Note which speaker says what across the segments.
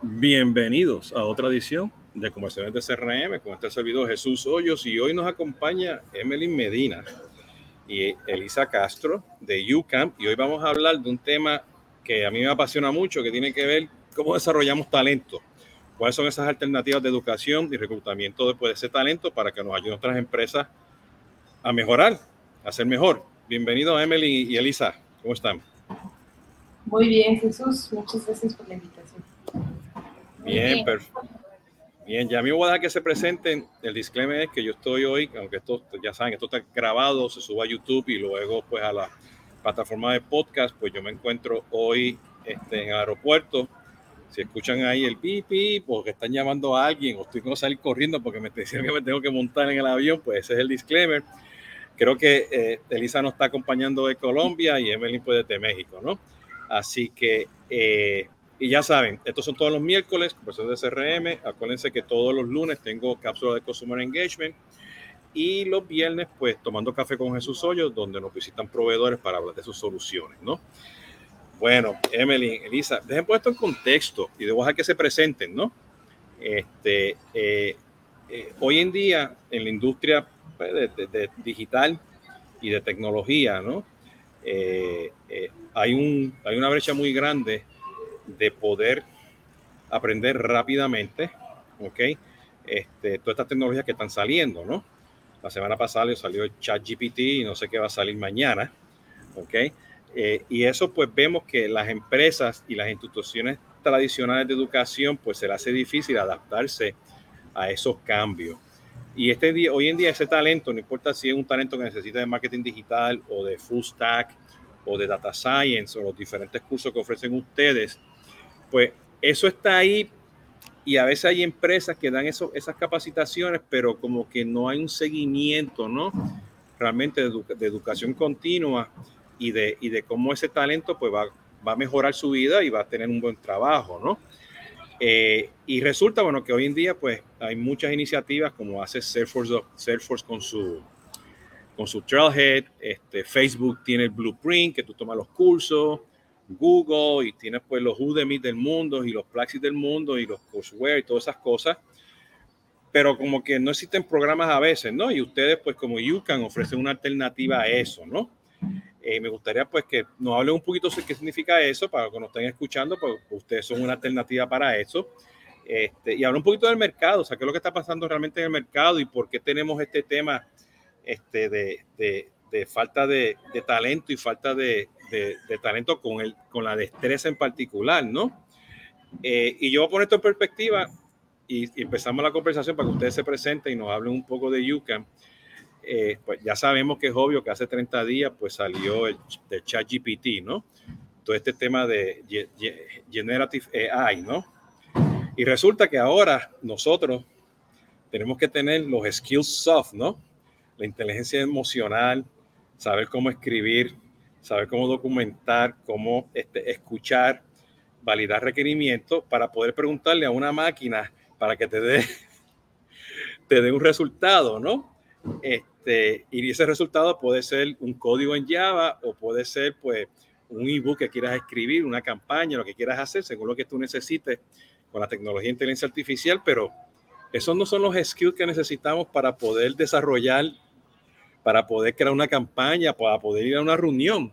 Speaker 1: Bienvenidos a otra edición de Conversaciones de CRM con este servidor Jesús Hoyos y hoy nos acompaña Emily Medina y Elisa Castro de UCAM y hoy vamos a hablar de un tema que a mí me apasiona mucho que tiene que ver cómo desarrollamos talento, cuáles son esas alternativas de educación y reclutamiento después de ese talento para que nos ayuden otras empresas a mejorar, a ser mejor. Bienvenido Emily y Elisa, ¿cómo están?
Speaker 2: Muy bien, Jesús, muchas gracias por la invitación.
Speaker 1: Bien, perfecto. Bien, ya me voy a dar que se presenten. El disclaimer es que yo estoy hoy, aunque esto, ya saben, esto está grabado, se sube a YouTube y luego pues a la plataforma de podcast, pues yo me encuentro hoy este, en el aeropuerto. Si escuchan ahí el pipi, porque están llamando a alguien o estoy con salir corriendo porque me dicen que me tengo que montar en el avión, pues ese es el disclaimer. Creo que eh, Elisa nos está acompañando de Colombia y Evelyn pues de México, ¿no? Así que eh, y ya saben, estos son todos los miércoles, conversaciones de CRM. Acuérdense que todos los lunes tengo cápsula de Customer Engagement. Y los viernes, pues, tomando café con Jesús Hoyos, donde nos visitan proveedores para hablar de sus soluciones, ¿no? Bueno, Emily, Elisa, dejen puesto en contexto y debo dejar que se presenten, ¿no? Este, eh, eh, hoy en día, en la industria pues, de, digital y de tecnología, ¿no? Eh, hay, un, hay una brecha muy grande de poder aprender rápidamente, ¿ok? Este, todas estas tecnologías que están saliendo, ¿no? La semana pasada salió el ChatGPT y no sé qué va a salir mañana, ¿ok? Eh, y eso pues vemos que las empresas y las instituciones tradicionales de educación pues se les hace difícil adaptarse a esos cambios. Y este día, hoy en día ese talento, no importa si es un talento que necesita de marketing digital o de full stack o de data science o los diferentes cursos que ofrecen ustedes, pues eso está ahí y a veces hay empresas que dan esas capacitaciones, pero como que no hay un seguimiento, ¿no? Realmente de, educación continua y de, cómo ese talento pues va, va, a mejorar su vida y va a tener un buen trabajo, ¿no? Eh, y resulta, bueno, que hoy en día pues hay muchas iniciativas como hace Salesforce, Salesforce con su con su Trailhead, este, Facebook tiene el Blueprint, que tú tomas los cursos, Google y tienes pues los Udemy del mundo y los Plaxis del mundo y los Courseware y todas esas cosas. Pero como que no existen programas a veces, ¿no? Y ustedes pues como UCAN ofrecen una alternativa a eso, ¿no? Eh, me gustaría pues que nos hablen un poquito de qué significa eso para que nos estén escuchando, pues ustedes son una alternativa para eso. Este, y hablar un poquito del mercado, o sea, qué es lo que está pasando realmente en el mercado y por qué tenemos este tema este, de, de, de falta de, de, talento y falta de, de, talento con, el, con la destreza en particular, ¿no? Eh, y yo voy a poner esto en perspectiva y, empezamos la conversación para que ustedes se presenten y nos hablen un poco de UCAM. Eh, pues ya sabemos que es obvio que hace 30 días pues salió el de ChatGPT, ¿no? Todo este tema de Generative AI, ¿no? Y resulta que ahora nosotros tenemos que tener los skills soft, ¿no? La inteligencia emocional, saber cómo escribir, saber cómo documentar, cómo este, escuchar, validar requerimientos para poder preguntarle a una máquina para que te dé, te dé un resultado, ¿no? Este, y ese resultado puede ser un código en Java o puede ser pues un ebook que quieras escribir, una campaña, lo que quieras hacer, según lo que tú necesites con la tecnología de inteligencia artificial, pero esos no son los skills que necesitamos para poder desarrollar para poder crear una campaña, para poder ir a una reunión.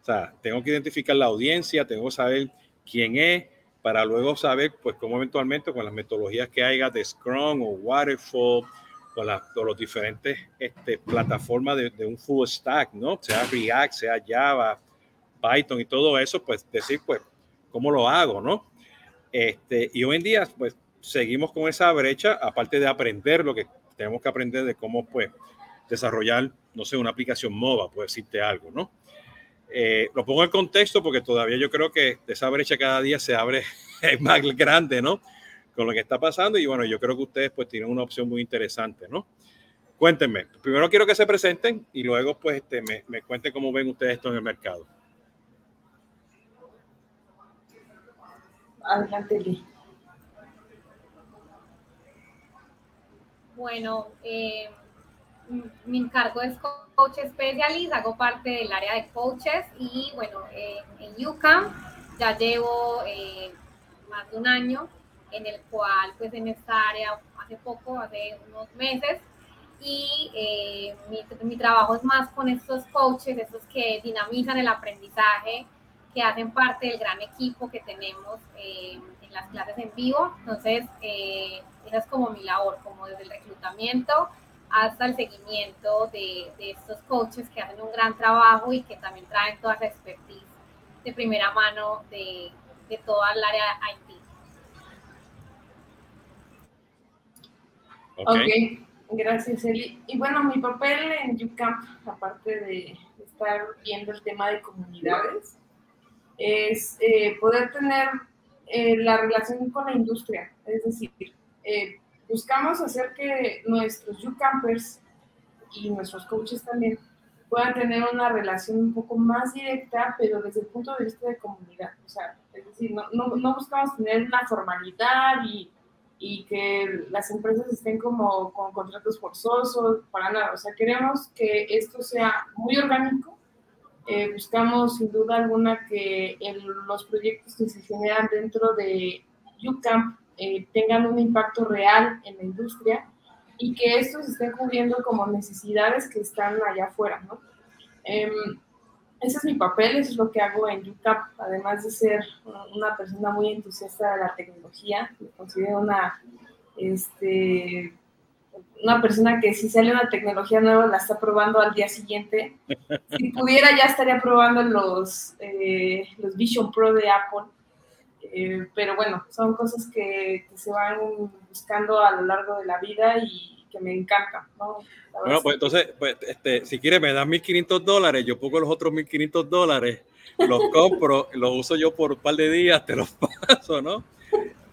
Speaker 1: O sea, tengo que identificar la audiencia, tengo que saber quién es, para luego saber, pues, cómo eventualmente con las metodologías que haya de Scrum o Waterfall, con, las, los diferentes este, plataformas de, de, un full stack, ¿no? Sea React, sea Java, Python y todo eso, pues decir, pues, cómo lo hago, ¿no? Este, y hoy en día, pues, seguimos con esa brecha, aparte de aprender lo que tenemos que aprender de cómo, pues, desarrollar, no sé, una aplicación MOBA, puede decirte algo, ¿no? Eh, lo pongo en contexto porque todavía yo creo que esa brecha cada día se abre más grande, ¿no? Con lo que está pasando y bueno, yo creo que ustedes pues tienen una opción muy interesante, ¿no? Cuéntenme, primero quiero que se presenten y luego pues este, me, me cuenten cómo ven ustedes esto en el mercado.
Speaker 2: Adelante, Lee.
Speaker 3: Bueno, eh, mi encargo es coach especialista, hago parte del área de coaches y bueno, en UCAM ya llevo eh, más de un año, en el cual pues en esta área hace poco, hace unos meses, y eh, mi, mi, trabajo es más con estos coaches, estos que dinamizan el aprendizaje, que hacen parte del gran equipo que tenemos eh, en las clases en vivo. Entonces, eh, esa es como mi labor, como desde el reclutamiento hasta el seguimiento de, de, estos coaches que hacen un gran trabajo y que también traen toda esa expertise de primera mano de, de toda el área IT.
Speaker 2: Ok, gracias Eli. Y bueno, mi papel en UCamp, aparte de estar viendo el tema de comunidades, es eh, poder tener eh, la relación con la industria. Es decir, eh, buscamos hacer que nuestros UCampers y nuestros coaches también puedan tener una relación un poco más directa, pero desde el punto de vista de comunidad. O sea, es decir, no, no, no buscamos tener una formalidad y, y, que las empresas estén como con contratos forzosos, para nada. O sea, queremos que esto sea muy orgánico. Eh, buscamos sin duda alguna que los proyectos que se generan dentro de UCamp eh, tengan un impacto real en la industria y que estos estén cubriendo como necesidades que están allá afuera, ¿no? Em, ese es mi papel, eso es lo que hago en UCAP, además de ser una persona muy entusiasta de la tecnología, me considero una, este, una persona que si sale una tecnología nueva la está probando al día siguiente. Si pudiera ya estaría probando los, eh, los Vision Pro de Apple eh, pero bueno, son cosas que, se van buscando a lo largo de la vida y que me encantan, ¿no?
Speaker 1: Bueno, pues entonces, pues, este, si quieres me das 1.500 dólares, yo pongo los otros 1.500 dólares, los compro, los uso yo por un par de días, te los paso, ¿no?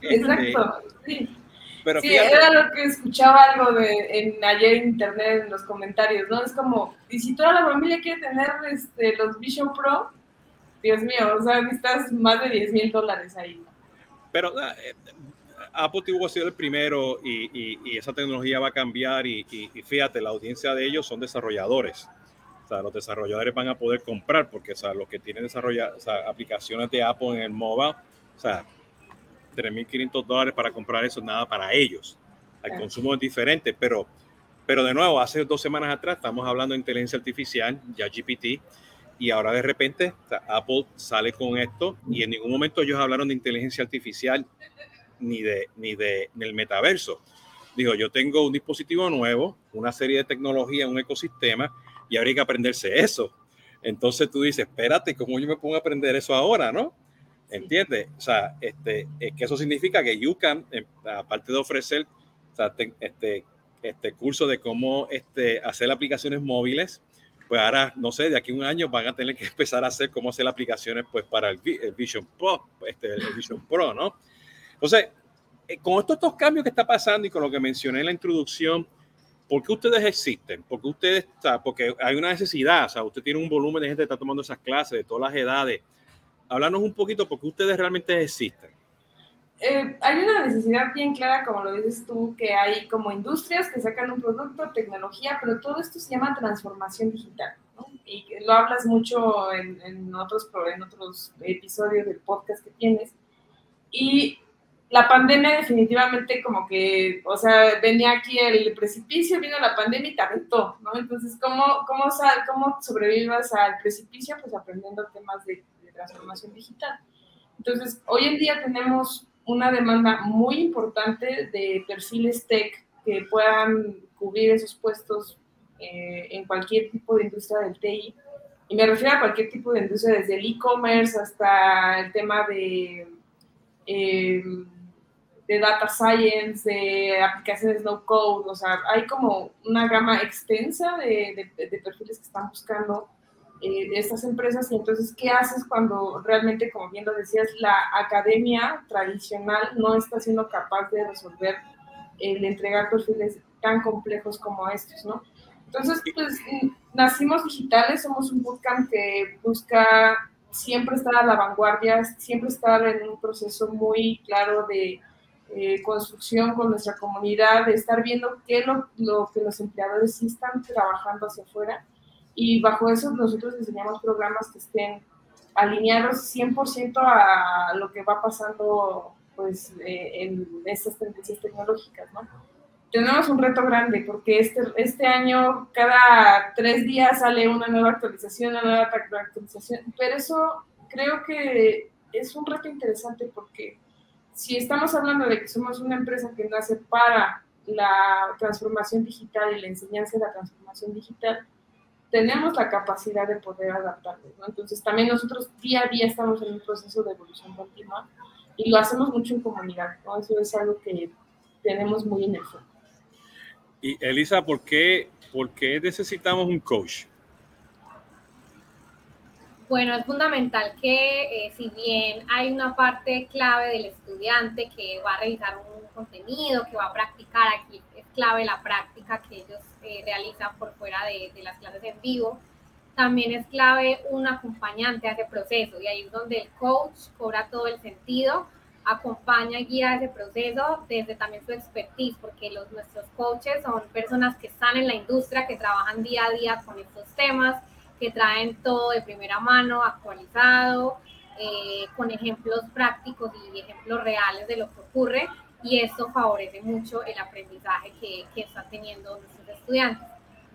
Speaker 2: Exacto, sí. Pero sí, era lo que escuchaba algo de en, ayer en internet en los comentarios, ¿no? Es como, y si toda la familia quiere tener este, los Vision Pro, Dios mío, o sea, necesitas más de 10 mil dólares ahí.
Speaker 1: Pero uh, Apple tuvo que ser el primero y, y, esa tecnología va a cambiar y, y, fíjate, la audiencia de ellos son desarrolladores. O sea, los desarrolladores van a poder comprar porque o sea, los que tienen desarrolladas o sea, aplicaciones de Apple en el mobile, o sea, 3.500 dólares para comprar eso, nada para ellos. El consumo es diferente, pero, pero de nuevo, hace dos semanas atrás estamos hablando de inteligencia artificial, ya GPT, y ahora de repente Apple sale con esto y en ningún momento ellos hablaron de inteligencia artificial ni de ni de del metaverso. Digo, yo tengo un dispositivo nuevo, una serie de tecnología, un ecosistema y habría que aprenderse eso. Entonces tú dices, espérate, ¿cómo yo me pongo a aprender eso ahora, no? ¿Entiendes? O sea, este, es que eso significa que UCAM, eh, aparte de ofrecer este, este curso de cómo este, hacer aplicaciones móviles, pues ahora, no sé, de aquí a un año van a tener que empezar a hacer cómo hacer aplicaciones pues para el, Vision Pro, este, el Vision Pro, ¿no? Entonces, eh, con estos, estos cambios que está pasando y con lo que mencioné en la introducción, ¿por qué ustedes existen? Porque ustedes, porque hay una necesidad, o sea, usted tiene un volumen de gente que está tomando esas clases de todas las edades. Háblanos un poquito por qué ustedes realmente existen.
Speaker 2: Eh, hay una necesidad bien clara, como lo dices tú, que hay como industrias que sacan un producto, tecnología, pero todo esto se llama transformación digital. ¿no? Y lo hablas mucho en, en, otros, en otros episodios del podcast que tienes. Y la pandemia definitivamente como que, o sea, venía aquí el precipicio, vino la pandemia y te aventó, ¿no? Entonces, ¿cómo, cómo, cómo sobrevivas al precipicio? Pues aprendiendo temas de, de transformación digital. Entonces, hoy en día tenemos una demanda muy importante de perfiles tech que puedan cubrir esos puestos eh, en cualquier tipo de industria del TI. Y me refiero a cualquier tipo de industria, desde el e-commerce hasta el tema de, eh, de data science, de aplicaciones no code. O sea, hay como una gama extensa de, perfiles que están buscando eh, de estas empresas y entonces, ¿qué haces cuando realmente, como bien lo decías, la academia tradicional no está siendo capaz de resolver el entregar perfiles tan complejos como estos, ¿no? Entonces, pues nacimos digitales, somos un bootcamp que busca siempre estar a la vanguardia, siempre estar en un proceso muy claro de eh, construcción con nuestra comunidad, de estar viendo qué es lo, lo que los empleadores sí están trabajando hacia afuera y bajo eso nosotros diseñamos programas que estén alineados 100% a lo que va pasando pues, en estas tendencias tecnológicas, ¿no? tenemos un reto grande porque este, este año cada tres días sale una nueva actualización, una nueva actualización, pero eso creo que es un reto interesante porque si estamos hablando de que somos una empresa que nace para la transformación digital y la enseñanza de la transformación digital, tenemos la capacidad de poder adaptarnos, ¿no? Entonces también nosotros día a día estamos en un proceso de evolución continua y lo hacemos mucho en comunidad, ¿no? Eso es algo que tenemos muy en el fondo.
Speaker 1: Y Elisa, ¿por qué, ¿por qué necesitamos un coach?
Speaker 3: Bueno, es fundamental que eh, si bien hay una parte clave del estudiante que va a revisar un contenido, que va a practicar, aquí clave la práctica que ellos eh, realizan por fuera de, de, las clases en vivo, también es clave un acompañante a ese proceso y ahí es donde el coach cobra todo el sentido acompaña y guía ese proceso desde también su expertise, porque los, nuestros coaches son personas que están en la industria, que trabajan día a día con estos temas, que traen todo de primera mano, actualizado, eh, con ejemplos prácticos y ejemplos reales de lo que ocurre, y esto favorece mucho el aprendizaje que, que están teniendo nuestros estudiantes.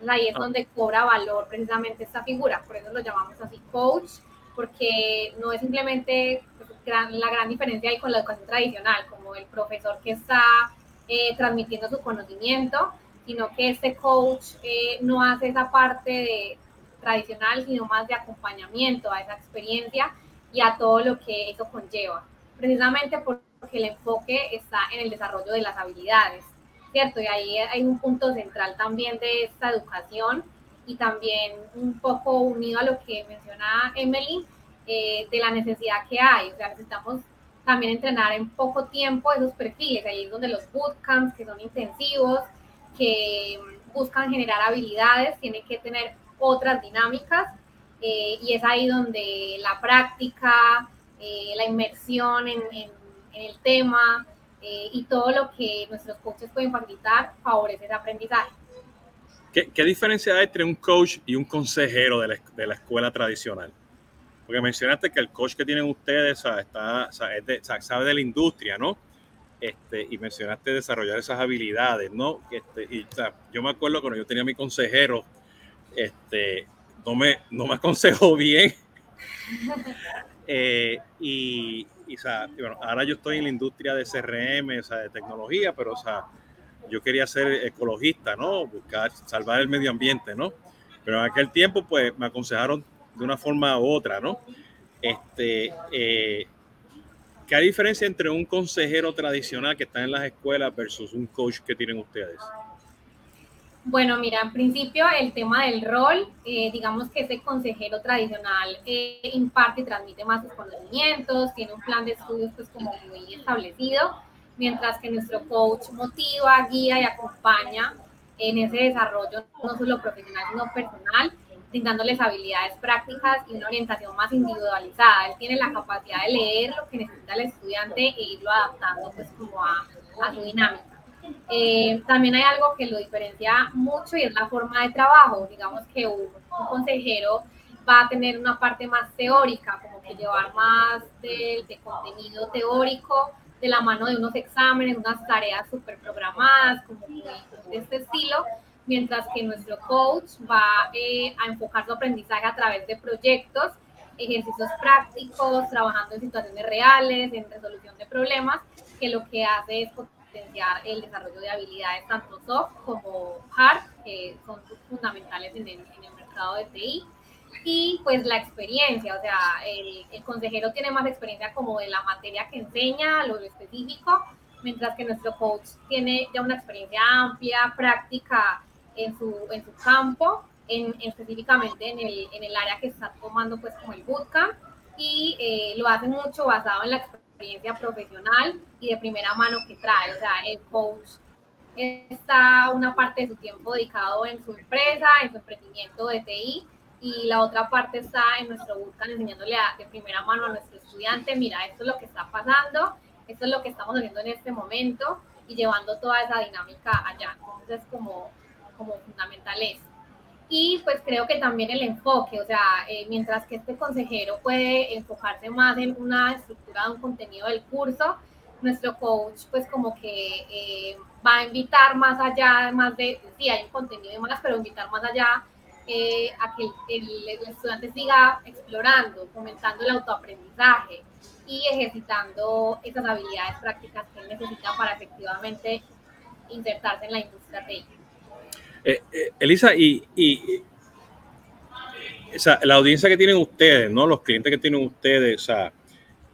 Speaker 3: ahí es ah. donde cobra valor precisamente esta figura, por eso lo llamamos así coach, porque no es simplemente la gran diferencia ahí con la educación tradicional, como el profesor que está eh, transmitiendo su conocimiento, sino que este coach eh, no hace esa parte de, tradicional, sino más de acompañamiento a esa experiencia y a todo lo que eso conlleva, precisamente porque el enfoque está en el desarrollo de las habilidades, ¿cierto? Y ahí hay un punto central también de esta educación y también un poco unido a lo que menciona Emily, eh, de la necesidad que hay. O sea, necesitamos también entrenar en poco tiempo esos perfiles. Ahí es donde los bootcamps, que son intensivos, que buscan generar habilidades, tienen que tener otras dinámicas. Eh, y es ahí donde la práctica, eh, la inmersión en, en, el tema y todo lo que nuestros coaches pueden facilitar favorece ese aprendizaje.
Speaker 1: ¿Qué, ¿Qué, diferencia hay entre un coach y un consejero de la, de la escuela tradicional? Porque mencionaste que el coach que tienen ustedes está, sabe de la industria, ¿no? Este, y mencionaste desarrollar esas habilidades, ¿no? Este, y, yo me acuerdo cuando yo tenía mi consejero, este, no, me, no me aconsejó bien. Eh, y, y bueno, ahora yo estoy en la industria de CRM, o sea, de tecnología, pero o sea, yo quería ser ecologista, ¿no? Buscar salvar el medio ambiente, ¿no? Pero en aquel tiempo, pues me aconsejaron de una forma u otra, ¿no? Este, eh, ¿Qué hay diferencia entre un consejero tradicional que está en las escuelas versus un coach que tienen ustedes?
Speaker 3: Bueno, mira, en principio el tema del rol, eh, digamos que ese consejero tradicional eh, imparte y transmite más sus conocimientos, tiene un plan de estudios pues como muy establecido, mientras que nuestro coach motiva, guía y acompaña en ese desarrollo no solo profesional sino personal brindándoles habilidades prácticas y una orientación más individualizada. Él tiene la capacidad de leer lo que necesita el estudiante e irlo adaptando pues como a, a su dinámica. Eh, también hay algo que lo diferencia mucho y es la forma de trabajo. Digamos que un, consejero va a tener una parte más teórica, como que llevar más de, de contenido teórico de la mano de unos exámenes, unas tareas súper programadas, como de este estilo, mientras que nuestro coach va eh, a enfocar su aprendizaje a través de proyectos, ejercicios prácticos, trabajando en situaciones reales, en resolución de problemas, que lo que hace es potenciar el desarrollo de habilidades tanto soft como hard, que son fundamentales en el, en el mercado de TI y pues la experiencia, o sea, el, el, consejero tiene más experiencia como de la materia que enseña, lo específico, mientras que nuestro coach tiene ya una experiencia amplia, práctica en su, en su campo, en, específicamente en el, en el área que está tomando pues como el bootcamp. Y eh, lo hace mucho basado en la experiencia profesional y de primera mano que trae, o sea, el coach está una parte de su tiempo dedicado en su empresa, en su emprendimiento de TI y la otra parte está en nuestro bootcamp enseñándole a, de primera mano a nuestro estudiante, mira, esto es lo que está pasando, esto es lo que estamos haciendo en este momento y llevando toda esa dinámica allá. Entonces, como como fundamental es. Y pues creo que también el enfoque, o sea, eh, mientras que este consejero puede enfocarse más en una estructura de un contenido del curso, nuestro coach pues como que eh, va a invitar más allá, más de, sí, hay un contenido de más, pero invitar más allá eh, a que el, estudiante siga explorando, fomentando el autoaprendizaje y ejercitando esas habilidades prácticas que él necesita para efectivamente insertarse en la industria de
Speaker 1: eh, Elisa, y, o sea, la audiencia que tienen ustedes, ¿no? Los clientes que tienen ustedes, o sea,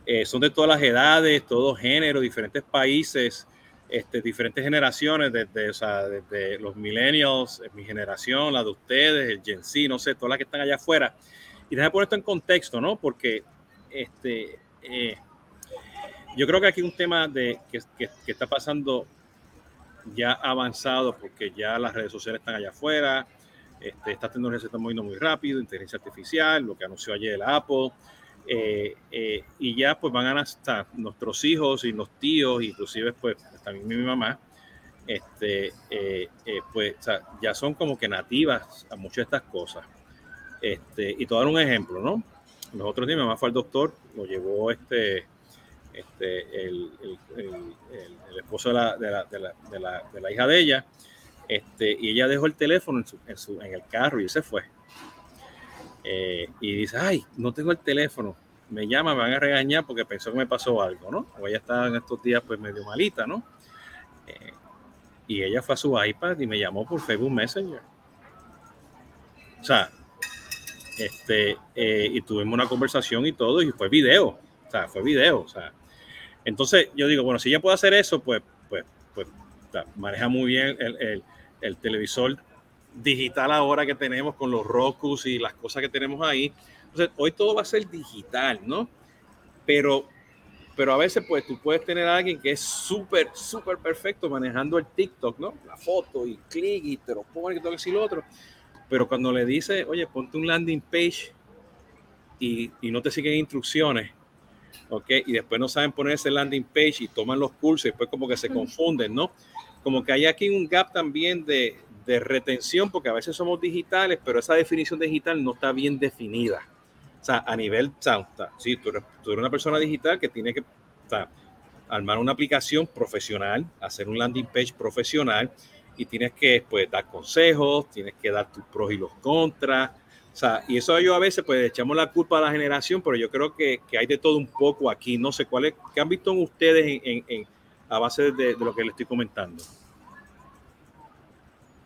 Speaker 1: eh, son de todas las edades, todos géneros, diferentes países, este, diferentes generaciones, desde, o sea, desde los millennials, mi generación, la de ustedes, el Gen Z, no sé, todas las que están allá afuera. Y déjame poner esto en contexto, ¿no? Porque este, eh, yo creo que aquí un tema de, que, que, está pasando ya avanzado, porque ya las redes sociales están allá afuera, este, esta tecnología se está moviendo muy rápido, inteligencia artificial, lo que anunció ayer Apple, eh, eh, y ya pues van a estar nuestros hijos y los tíos, inclusive pues también mi mamá, este, eh, pues ya son como que nativas a muchas de estas cosas. Este, y te un ejemplo, ¿no? Los otros días mi mamá fue al doctor, lo llevó este, este, el, esposo de la, de, la, de, la, de la, hija de ella, este, y ella dejó el teléfono en, su, en, su, en el carro y se fue. Eh, y dice, ay, no tengo el teléfono. Me llama, me van a regañar porque pensó que me pasó algo, ¿no? O ella estaba en estos días pues medio malita, ¿no? Eh, y ella fue a su iPad y me llamó por Facebook Messenger. O sea, este, eh, y tuvimos una conversación y todo, y fue video, o sea, fue video, o sea. Entonces yo digo, bueno, si ella puede hacer eso, pues, pues, pues maneja muy bien el, el, el televisor digital ahora que tenemos con los Rokus y las cosas que tenemos ahí. Entonces, hoy todo va a ser digital, ¿no? Pero, pero a veces, pues, tú puedes tener a alguien que es súper, súper perfecto manejando el TikTok, ¿no? La foto y clic y te lo pone y todo y lo otro. Pero cuando le dice, oye, ponte un landing page y, y no te siguen instrucciones, ¿ok? Y después no saben poner ese landing page y toman los cursos y después como que se confunden, ¿no? Como que hay aquí un gap también de, de retención, porque a veces somos digitales, pero esa definición digital no está bien definida. O sea, a nivel, o sea, sí, tú eres, una persona digital que tiene que armar una aplicación profesional, hacer un landing page profesional y tienes que pues, dar consejos, tienes que dar tus pros y los contras. O sea, y eso yo a veces pues echamos la culpa a la generación, pero yo creo que, que hay de todo un poco aquí. No sé cuál es, qué han visto ustedes en, en, a base de, de lo que les estoy comentando.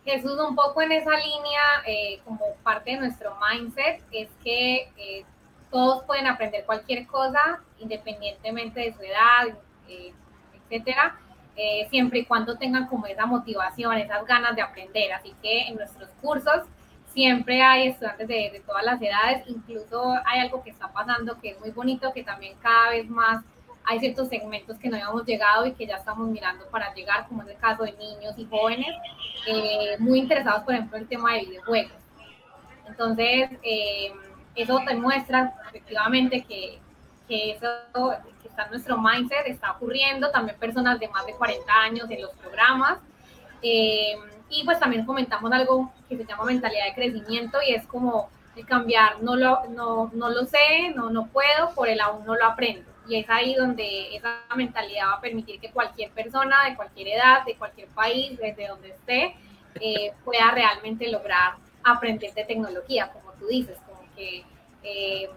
Speaker 3: Jesús, un poco en esa línea, eh, como parte de nuestro mindset, es que eh, todos pueden aprender cualquier cosa, independientemente de su edad, eh, etcétera, siempre y cuando tengan como esa motivación, esas ganas de aprender. Así que en nuestros cursos siempre hay estudiantes de, de todas las edades, incluso hay algo que está pasando que es muy bonito, que también cada vez más hay ciertos segmentos que no habíamos llegado y que ya estamos mirando para llegar, como es el caso de niños y jóvenes, eh, muy interesados, por ejemplo, en el tema de videojuegos. Entonces, eh, eso demuestra efectivamente que, que eso que está en nuestro mindset está ocurriendo, también personas de más de 40 años en los programas. Eh, y pues también comentamos algo que se llama mentalidad de crecimiento y es como el cambiar, no lo, no, no lo sé, no, no puedo, por el aún no lo aprendo. Y es ahí donde esa mentalidad va a permitir que cualquier persona de cualquier edad, de cualquier país, desde donde esté, eh, pueda realmente lograr aprender de tecnología, como tú dices, como que eh,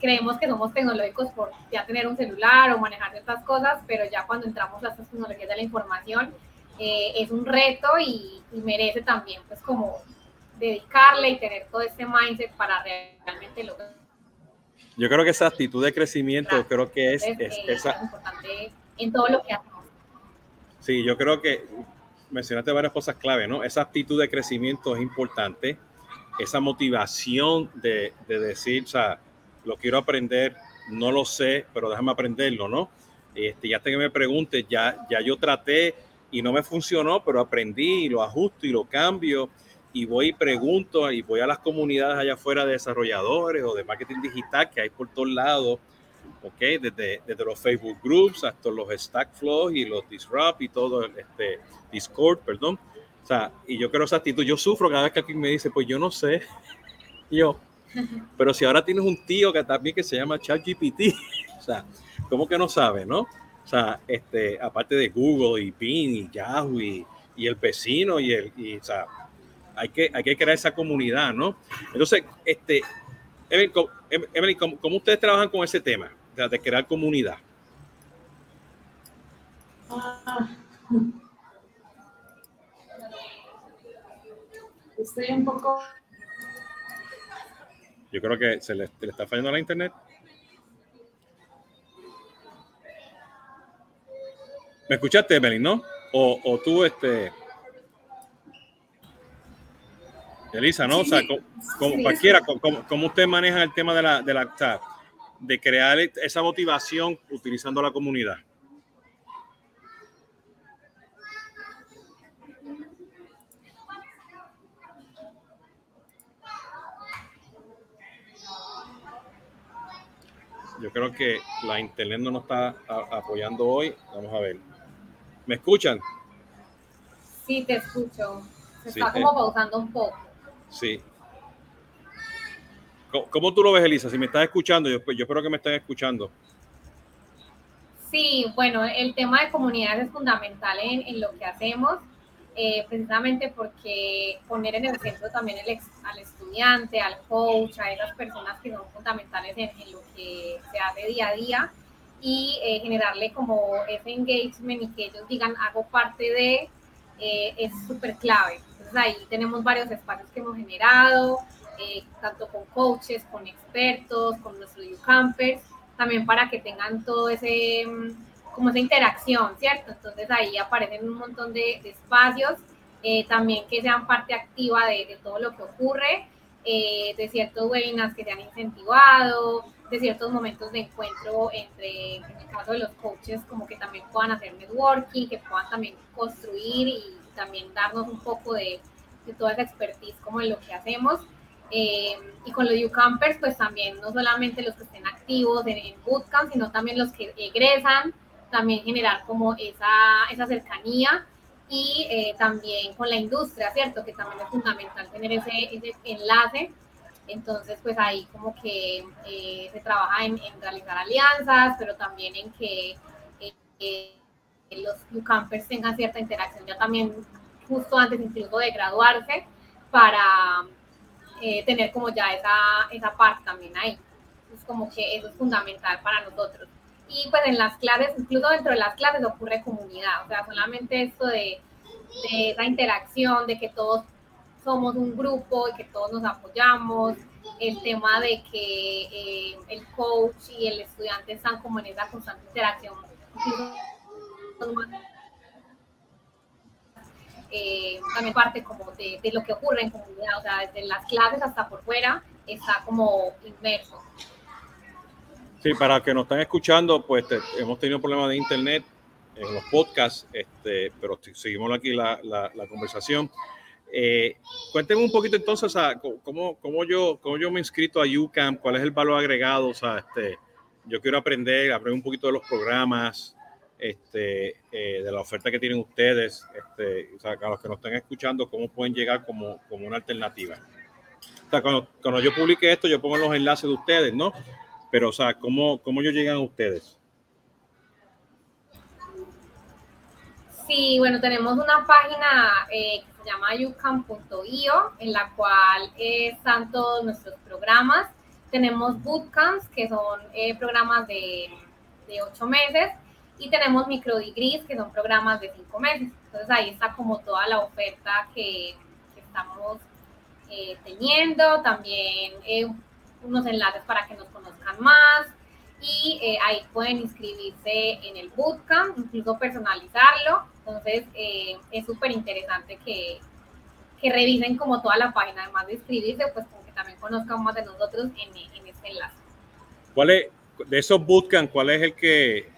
Speaker 3: creemos que somos tecnológicos por ya tener un celular o manejar ciertas cosas, pero ya cuando entramos a estas tecnologías de la información eh, es un reto y, y merece también pues como dedicarle y tener todo este mindset para realmente lograr
Speaker 1: yo creo que esa actitud de crecimiento, creo que es, esa...
Speaker 3: importante en todo lo que hacemos.
Speaker 1: Sí, yo creo que mencionaste varias cosas clave, ¿no? Esa actitud de crecimiento es importante, esa motivación de, de decir, o sea, lo quiero aprender, no lo sé, pero déjame aprenderlo, ¿no? Este, ya te que me preguntes, ya, ya yo traté y no me funcionó, pero aprendí y lo ajusto y lo cambio y voy y pregunto y voy a las comunidades allá afuera de desarrolladores o de marketing digital que hay por todos lados, ¿ok? Desde, desde los Facebook Groups hasta los Stack Flow y los Disrupt y todo, este, Discord, perdón. O sea, y yo creo esa actitud, yo sufro cada vez que alguien me dice, pues yo no sé, yo, pero si ahora tienes un tío que también que se llama ChatGPT, o sea, ¿cómo que no sabe, no? O sea, este, aparte de Google y Pin y Yahoo y, el vecino y el, y, o sea, hay que, hay que crear esa comunidad, ¿no? Entonces, este, Emily, ¿cómo, ustedes trabajan con ese tema de, crear comunidad?
Speaker 2: Ah. Estoy un poco...
Speaker 1: Yo creo que se le, le está fallando la internet. ¿Me escuchaste, Emily, no? O, o tú, este... Elisa, ¿no? o sea, como, cualquiera, como, usted maneja el tema de la, de la, de crear esa motivación utilizando la comunidad. Yo creo que la internet no nos está apoyando hoy. Vamos a ver. ¿Me escuchan?
Speaker 3: Sí, te escucho. Se está como pausando un poco.
Speaker 1: Sí. ¿Cómo, tú lo ves, Elisa? Si me estás escuchando, yo, yo espero que me estén escuchando.
Speaker 3: Sí, bueno, el tema de comunidades es fundamental en, lo que hacemos, eh, precisamente porque poner en el centro también el al estudiante, al coach, a esas personas que son fundamentales en, lo que se hace día a día y eh, generarle como ese engagement y que ellos digan hago parte de, eh, es súper clave. Entonces ahí tenemos varios espacios que hemos generado, eh, tanto con coaches, con expertos, con nuestros campers, también para que tengan todo ese, mm, como esa interacción, ¿cierto? Entonces ahí aparecen un montón de, espacios, también que sean parte activa de, de todo lo que ocurre, de ciertos webinars que se han incentivado, de ciertos momentos de encuentro entre, en el caso de los coaches, como que también puedan hacer networking, que puedan también construir y también darnos un poco de, de toda esa expertise como en lo que hacemos. Eh, y con los U-Campers, pues también no solamente los que estén activos en, en bootcamp, sino también los que egresan, también generar como esa, esa cercanía y eh, también con la industria, ¿cierto? Que también es fundamental tener ese, ese enlace entonces, pues ahí como que eh, se trabaja en, realizar alianzas, pero también en que eh, los campers tengan cierta interacción ya también justo antes incluso de graduarse para eh, tener como ya esa, esa parte también ahí. Es como que eso es fundamental para nosotros. Y pues en las clases, incluso dentro de las clases ocurre comunidad, o sea, solamente esto de, de esa interacción, de que todos somos un grupo y que todos nos apoyamos, el tema de que eh, el coach y el estudiante están como en esa constante interacción. Eh, también parte como de, lo que ocurre en comunidad, o sea, desde las clases hasta por fuera, está como inmerso.
Speaker 1: Sí, para que nos están escuchando, pues hemos tenido problemas de internet en los podcasts, este, pero seguimos aquí la, la, la conversación. Eh, cuénteme un poquito entonces, ¿cómo, cómo, yo, cómo yo me he inscrito a UCAM, cuál es el valor agregado, o sea, este, yo quiero aprender, aprender un poquito de los programas, este, eh, de la oferta que tienen ustedes, este, o sea, a los que nos están escuchando, cómo pueden llegar como, como una alternativa. O sea, cuando, cuando, yo publique esto, yo pongo los enlaces de ustedes, ¿no? Pero, o sea, ¿cómo, cómo yo llegan a ustedes?
Speaker 3: Sí, bueno, tenemos una página eh, llama yucam.io, en la cual están todos nuestros programas. Tenemos bootcamps, que son eh, programas de, de ocho meses, y tenemos microdegrees, que son programas de cinco meses. Entonces ahí está como toda la oferta que, estamos eh, teniendo, también eh, unos enlaces para que nos conozcan más, y ahí pueden inscribirse en el bootcamp, incluso personalizarlo entonces, eh, es súper interesante que, que, revisen como toda la página, además de inscribirse, pues como que también conozcan más de nosotros en, en este enlace.
Speaker 1: ¿Cuál es, de esos bootcamps, cuál es el que,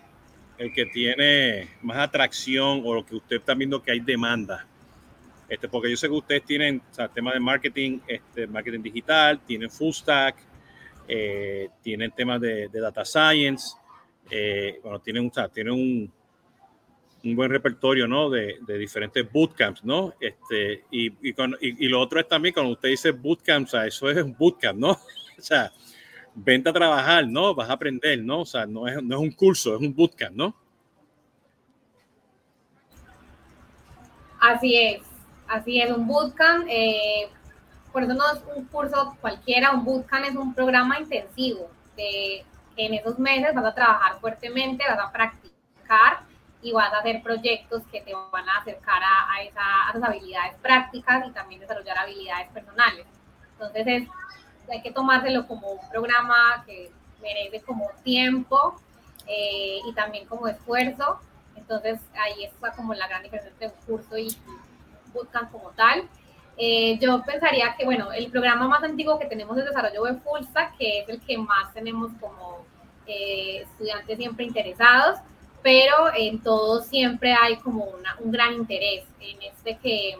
Speaker 1: el que tiene más atracción o lo que usted está viendo que hay demanda? Este, porque yo sé que ustedes tienen o sea, tema de marketing, este, marketing digital, tienen full stack, eh, tienen temas de, de data science, eh, bueno, tienen, o sea, tienen un, un buen repertorio, ¿no? De, diferentes bootcamps, ¿no? Este, y, y, y, lo otro es también cuando usted dice bootcamp, o sea, eso es un bootcamp, ¿no? O sea, vente a trabajar, ¿no? Vas a aprender, ¿no? O sea, no es, no es un curso, es un bootcamp, ¿no?
Speaker 3: Así es, así es, un bootcamp, eh, por eso no es un curso cualquiera, un bootcamp es un programa intensivo, de, en esos meses vas a trabajar fuertemente, vas a practicar y vas a hacer proyectos que te van a acercar a, esas habilidades prácticas y también desarrollar habilidades personales. Entonces hay que tomárselo como un programa que merece como tiempo eh, y también como esfuerzo. Entonces ahí está como la gran diferencia entre un curso y buscan como tal. Eh, yo pensaría que, bueno, el programa más antiguo que tenemos es Desarrollo Web Full Stack, que es el que más tenemos como eh, estudiantes siempre interesados pero en todo siempre hay como un gran interés. En este que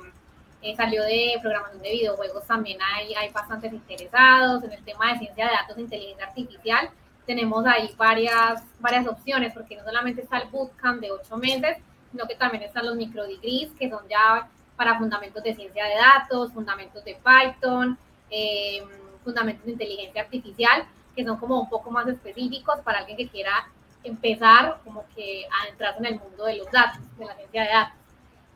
Speaker 3: eh, salió de programación de videojuegos también hay, hay bastantes interesados. En el tema de ciencia de datos e inteligencia artificial tenemos ahí varias, varias opciones, porque no solamente está el bootcamp de ocho meses, sino que también están los microdegrees, que son ya para fundamentos de ciencia de datos, fundamentos de Python, eh, fundamentos de inteligencia artificial, que son como un poco más específicos para alguien que quiera empezar como que a entrar en el mundo de los datos, de la ciencia de datos.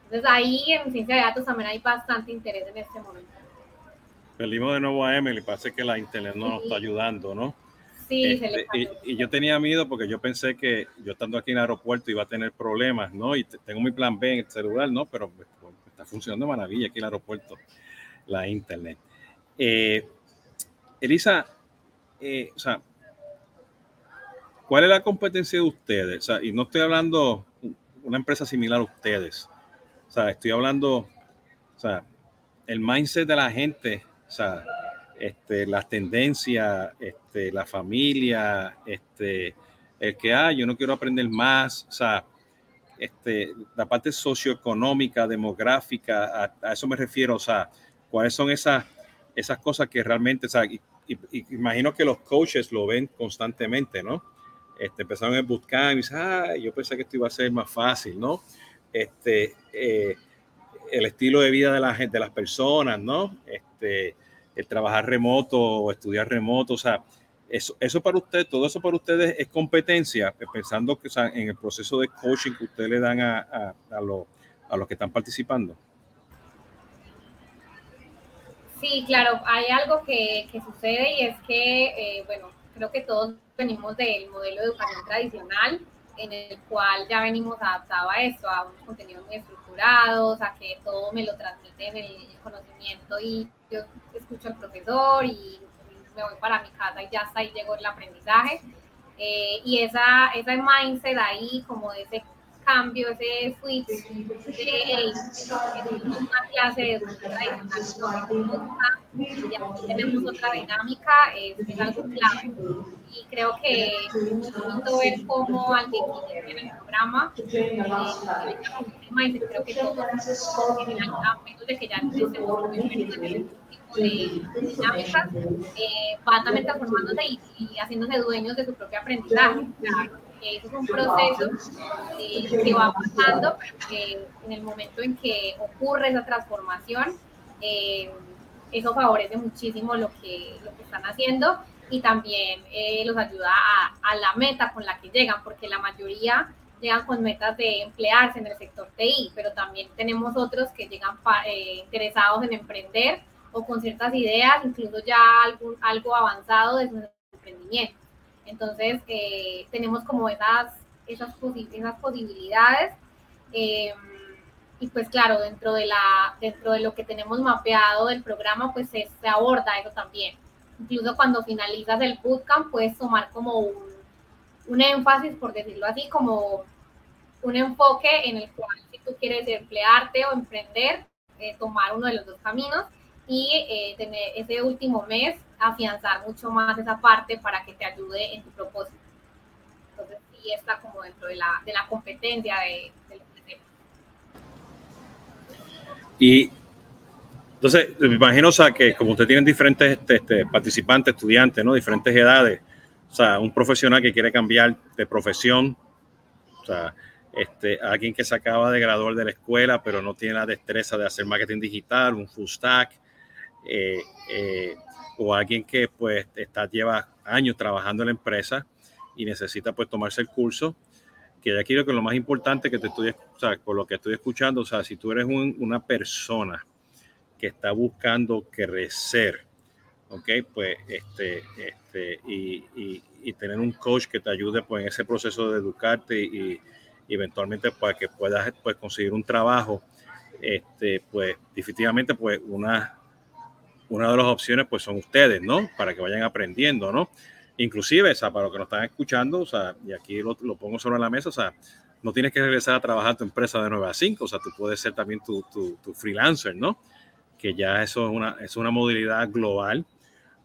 Speaker 3: Entonces ahí en ciencia de datos también hay bastante interés en este momento.
Speaker 1: Perdimos de nuevo a Emily, parece que la internet no nos está ayudando, ¿no?
Speaker 3: Sí, se
Speaker 1: le este, y, y, yo tenía miedo porque yo pensé que yo estando aquí en el aeropuerto iba a tener problemas, ¿no? Y tengo mi plan B en el celular, ¿no? Pero pues, está funcionando maravilla aquí en el aeropuerto, la internet. Eh, Elisa, eh, o sea, ¿Cuál es la competencia de ustedes? y no estoy hablando una empresa similar a ustedes. O sea, estoy hablando, o sea, el mindset de la gente, o sea, este, las tendencias, este, la familia, este, el que, ah, yo no quiero aprender más, o sea, este, la parte socioeconómica, demográfica, a, eso me refiero, o sea, cuáles son esas, esas cosas que realmente, o sea, imagino que los coaches lo ven constantemente, ¿no? Este, empezaron el bootcamp y dice, ah, yo pensé que esto iba a ser más fácil, ¿no? Este, eh, el estilo de vida de, la de las personas, ¿no? Este, el trabajar remoto o estudiar remoto, o sea, eso, eso para usted, todo eso para ustedes es competencia, pensando que, sea, en el proceso de coaching que ustedes le dan a, a, a, a los que están participando.
Speaker 3: Sí, claro, hay algo que, que sucede y es que, eh, bueno, creo que todos venimos del modelo de educación tradicional, en el cual ya venimos adaptados a esto, a unos contenidos muy estructurados, a que todo me lo transmiten el conocimiento y yo escucho al profesor y me voy para mi casa y ya está ahí llegó el aprendizaje. Eh, y esa, esa mindset ahí, como de ese cambio, ese switch de una clase de tradicional, ya tenemos otra dinámica, es, es algo clave. Y creo que bonito ver cómo al que en el programa, eh, creo que todos a menos de que ya estemos muy en este tipo de dinámicas, eh, van también transformándose y, y, haciéndose dueños de su propio aprendizaje. Claro, es un proceso eh, que va pasando, pero que en el momento en que ocurre esa transformación, eh, eso favorece muchísimo lo que, lo que están haciendo y también eh, los ayuda a, a, la meta con la que llegan, porque la mayoría llegan con metas de emplearse en el sector TI, pero también tenemos otros que llegan eh, interesados en emprender o con ciertas ideas, incluso ya algún, algo avanzado de su emprendimiento. Entonces, eh, tenemos como esas, esas, posibilidades. Eh, y pues claro, dentro de, lo que tenemos mapeado del programa, pues se, aborda eso también incluso cuando finalizas el bootcamp puedes tomar como un, un, énfasis, por decirlo así, como un enfoque en el cual si tú quieres emplearte o emprender, eh, tomar uno de los dos caminos y eh, tener ese último mes afianzar mucho más esa parte para que te ayude en tu propósito. Entonces sí está como dentro de la, de la competencia de, de lo que
Speaker 1: Y entonces, me imagino, o sea, que como usted tiene diferentes este, este, participantes, estudiantes, ¿no? Diferentes edades, o sea, un profesional que quiere cambiar de profesión, o sea, este, alguien que se acaba de graduar de la escuela, pero no tiene la destreza de hacer marketing digital, un full stack, eh, eh, o alguien que pues está, lleva años trabajando en la empresa y necesita pues tomarse el curso. que aquí lo que lo más importante que te estoy, o sea, por lo que estoy escuchando, o sea, si tú eres una persona que está buscando crecer, ¿ok? Pues, este, este, y, y, y, tener un coach que te ayude pues, en ese proceso de educarte y, eventualmente para que puedas pues, conseguir un trabajo, este, pues definitivamente pues una, una de las opciones pues son ustedes, ¿no? Para que vayan aprendiendo, ¿no? Inclusive, o sea, para los que nos están escuchando, o sea, y aquí lo, lo, pongo sobre la mesa, o sea, no tienes que regresar a trabajar tu empresa de 9 a 5, o sea, tú puedes ser también tu, tu, tu freelancer, ¿no? Que ya eso es una, es una modalidad global,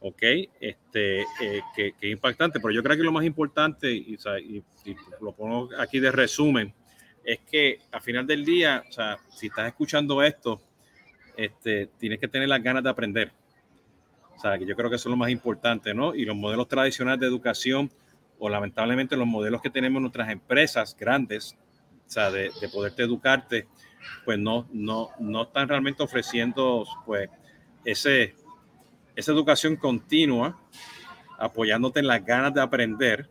Speaker 1: ¿ok? Este, eh, que, que, es impactante, pero yo creo que lo más importante, y, o sea, y, y, lo pongo aquí de resumen, es que al final del día, o sea, si estás escuchando esto, este, tienes que tener las ganas de aprender. O sea, que yo creo que eso es lo más importante, ¿no? Y los modelos tradicionales de educación, o lamentablemente los modelos que tenemos en nuestras empresas grandes, o sea, de, de poderte educarte, pues no, no, no están realmente ofreciendo, pues, ese, esa educación continua, apoyándote en las ganas de aprender,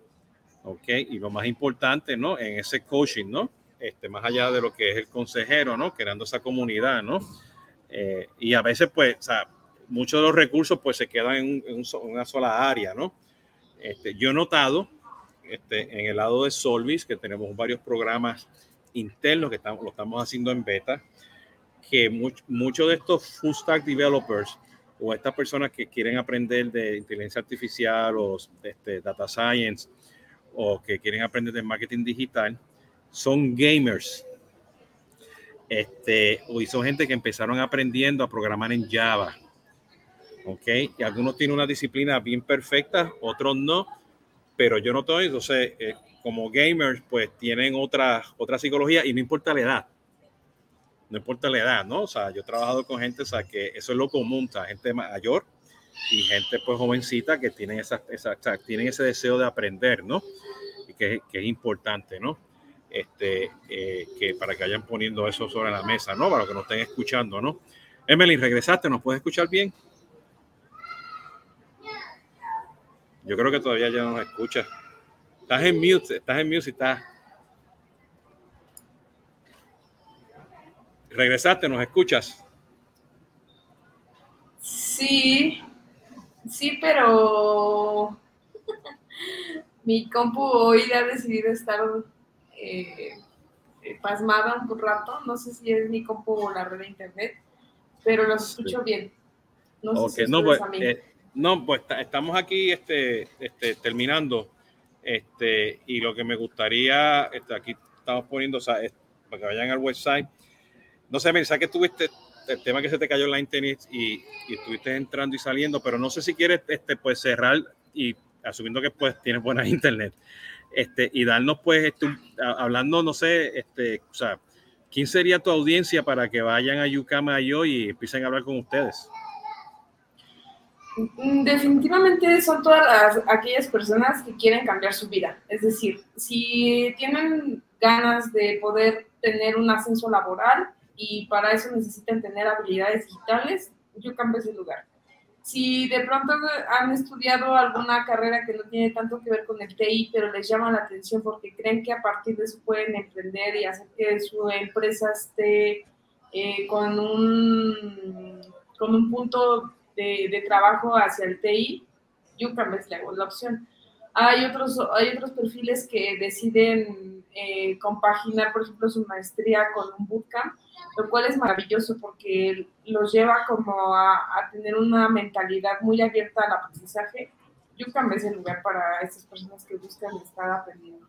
Speaker 1: ¿ok? Y lo más importante, ¿no? En ese coaching, ¿no? Este, más allá de lo que es el consejero, ¿no? Creando esa comunidad, ¿no? Eh, y a veces, pues, o sea, muchos de los recursos, pues, se quedan en, en una sola área, ¿no? Este, yo he notado, este, en el lado de Solvis, que tenemos varios programas internos que estamos, lo estamos haciendo en beta, que muchos mucho de estos full stack developers o estas personas que quieren aprender de inteligencia artificial o este, data science o que quieren aprender de marketing digital, son gamers. Este, son gente que empezaron aprendiendo a programar en Java. ¿Ok? Y algunos tienen una disciplina bien perfecta, otros no, pero yo no estoy, entonces, eh, como gamers, pues tienen otra, otra psicología y no importa la edad. No importa la edad, ¿no? O sea, yo he trabajado con gente, o sea, que eso es lo común, o sea, gente mayor y gente pues jovencita que tienen, esa, esa o sea, tienen ese deseo de aprender, ¿no? Y que, que es importante, ¿no? Este, eh, que para que vayan poniendo eso sobre la mesa, ¿no? Para que nos estén escuchando, ¿no? Emily, regresaste, ¿nos puedes escuchar bien? Yo creo que todavía ya nos escucha. Estás en mute, estás en mute si estás. Regresaste, ¿nos escuchas?
Speaker 2: Sí, sí, pero mi compu hoy ha decidido estar eh, pasmada un rato. No sé si es mi compu o la red de internet, pero los escucho sí. bien.
Speaker 1: No sé okay, si no, pues, eh, no, pues estamos aquí este, este, terminando. Este, y lo que me gustaría, este, aquí estamos poniendo, o sea, es, para que vayan al website. No sé, pensaba que tuviste el tema que se te cayó en la internet y, y, estuviste entrando y saliendo, pero no sé si quieres este, pues cerrar y asumiendo que pues tienes buena internet este, y darnos pues este, hablando, no sé, este, o sea, ¿quién sería tu audiencia para que vayan a Yucama y hoy y empiecen a hablar con ustedes?
Speaker 2: Definitivamente son todas las, aquellas personas que quieren cambiar su vida. Es decir, si tienen ganas de poder tener un ascenso laboral y para eso necesitan tener habilidades digitales, Yucam es el lugar. Si de pronto han estudiado alguna carrera que no tiene tanto que ver con el TI, pero les llama la atención porque creen que a partir de eso pueden emprender y hacer que su empresa esté eh, con, un, con un punto de, de trabajo hacia el TI, Yucam es la, la opción. Hay otros, hay otros perfiles que deciden eh, compaginar, por ejemplo, su maestría con un bootcamp, lo cual es maravilloso porque los lleva como a, a tener una mentalidad muy abierta al aprendizaje. Yucam es el lugar para estas personas que buscan estar aprendiendo.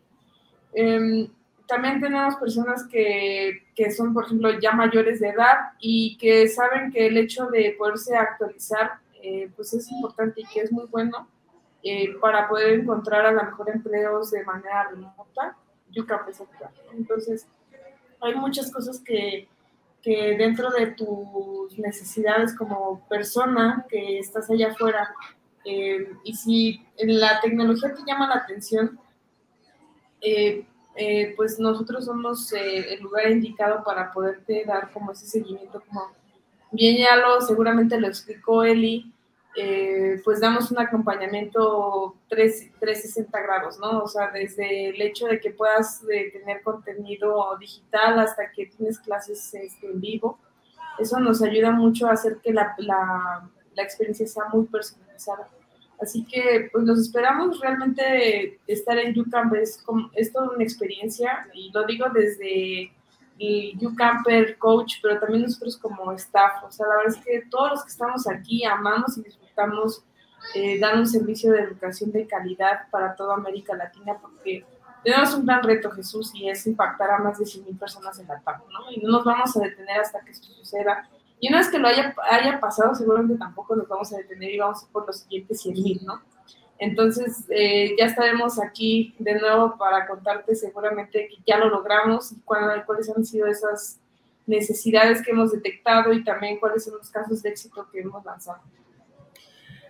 Speaker 2: Eh, también tenemos personas que, que, son, por ejemplo, ya mayores de edad y que saben que el hecho de poderse actualizar, eh, pues es importante y que es muy bueno eh, para poder encontrar a lo mejor empleos de manera remota. Yucam es Entonces, hay muchas cosas que, que dentro de tus necesidades como persona que estás allá afuera, eh, y si la tecnología te llama la atención, eh, eh, pues nosotros somos el lugar indicado para poderte dar como ese seguimiento, como bien ya lo seguramente lo explicó Eli, eh, pues damos un acompañamiento 3, 360 grados, ¿no? O sea, desde el hecho de que puedas eh, tener contenido digital hasta que tienes clases este, en vivo. Eso nos ayuda mucho a hacer que la, la, la experiencia sea muy personalizada. Así que pues los esperamos realmente estar en YouCamp es, es toda una experiencia y lo digo desde el YouCamper coach, pero también nosotros como staff. O sea, la verdad es que todos los que estamos aquí amamos y disfrutamos eh, dar un servicio de educación de calidad para toda América Latina porque tenemos un gran reto, Jesús, y es impactar a más de 100.000 personas en la TAP, ¿no? Y no nos vamos a detener hasta que esto suceda y una vez que lo haya, haya pasado, seguramente tampoco nos vamos a detener y vamos por los siguientes 100 mil, ¿no? Entonces, eh, ya estaremos aquí de nuevo para contarte seguramente que ya lo logramos y cuáles han sido esas necesidades que hemos detectado y también cuáles son los casos de éxito que hemos lanzado.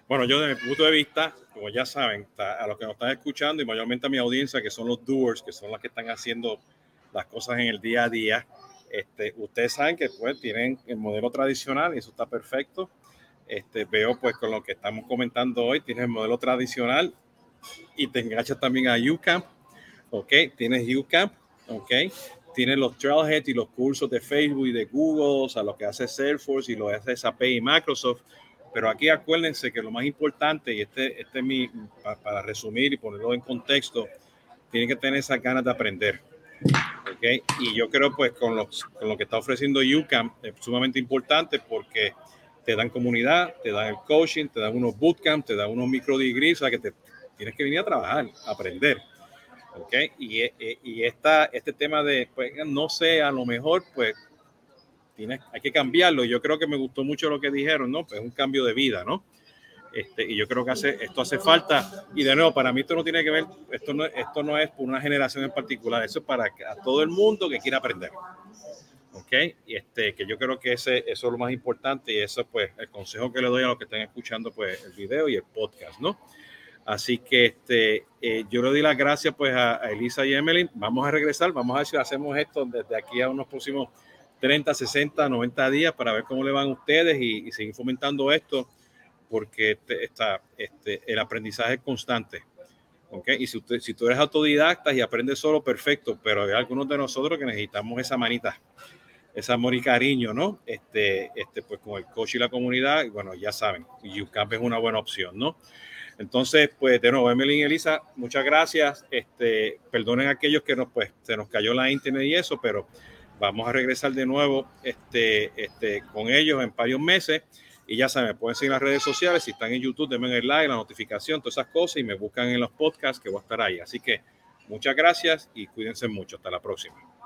Speaker 1: Bueno, yo desde mi punto de vista, como ya saben, a los que nos están escuchando y mayormente a mi audiencia, que son los doers, que son los que están haciendo las cosas en el día a día, este, ustedes saben que pues tienen el modelo tradicional y eso está perfecto. Este, veo pues con lo que estamos comentando hoy, tienes el modelo tradicional y te enganchas también a UCamp, ¿ok? Tienes UCamp, ¿ok? Tienes los Trailhead y los cursos de Facebook y de Google, o sea, lo que hace Salesforce y lo que hace SAP y Microsoft. Pero aquí acuérdense que lo más importante, y este, este es mi, para, resumir y ponerlo en contexto, tienen que tener esas ganas de aprender Okay. Y yo creo pues con, los, con lo que está ofreciendo UCAM es sumamente importante porque te dan comunidad, te dan el coaching, te dan unos bootcamp, te dan unos micro degrees, o sea que te tienes que venir a trabajar, a aprender. Okay. Y, eh, y esta, este tema de, pues no sé, a lo mejor pues tienes, hay que cambiarlo. Yo creo que me gustó mucho lo que dijeron, ¿no? Pues un cambio de vida, ¿no? Este, y yo creo que hace, esto hace falta. Y de nuevo, para mí esto no tiene que ver, esto no, esto no es por una generación en particular, eso es para a todo el mundo que quiera aprender. ¿Ok? Y este, que yo creo que ese, eso es lo más importante y eso pues el consejo que le doy a los que estén escuchando pues el video y el podcast, ¿no? Así que este, eh, yo le doy las gracias pues a, Elisa y Emily. Vamos a regresar, vamos a ver si hacemos esto desde aquí a unos próximos 30, 60, 90 días para ver cómo le van ustedes y, y seguir fomentando esto porque este, este, el aprendizaje es constante. ¿okay? Y si, usted, si tú eres autodidacta y aprendes solo, perfecto, pero hay algunos de nosotros que necesitamos esa manita, ese amor y cariño, ¿no? Este, este, pues con el coach y la comunidad, bueno, ya saben, UCAP es una buena opción, ¿no? Entonces, pues de nuevo, Emily y Elisa, muchas gracias. Este, perdonen a aquellos que nos, pues, se nos cayó la internet y eso, pero vamos a regresar de nuevo este, este, con ellos en varios meses. Y ya saben, pueden seguir las redes sociales. Si están en YouTube, denme el like, la notificación, todas esas cosas y me buscan en los podcasts que voy a estar ahí. Así que muchas gracias y cuídense mucho. Hasta la próxima.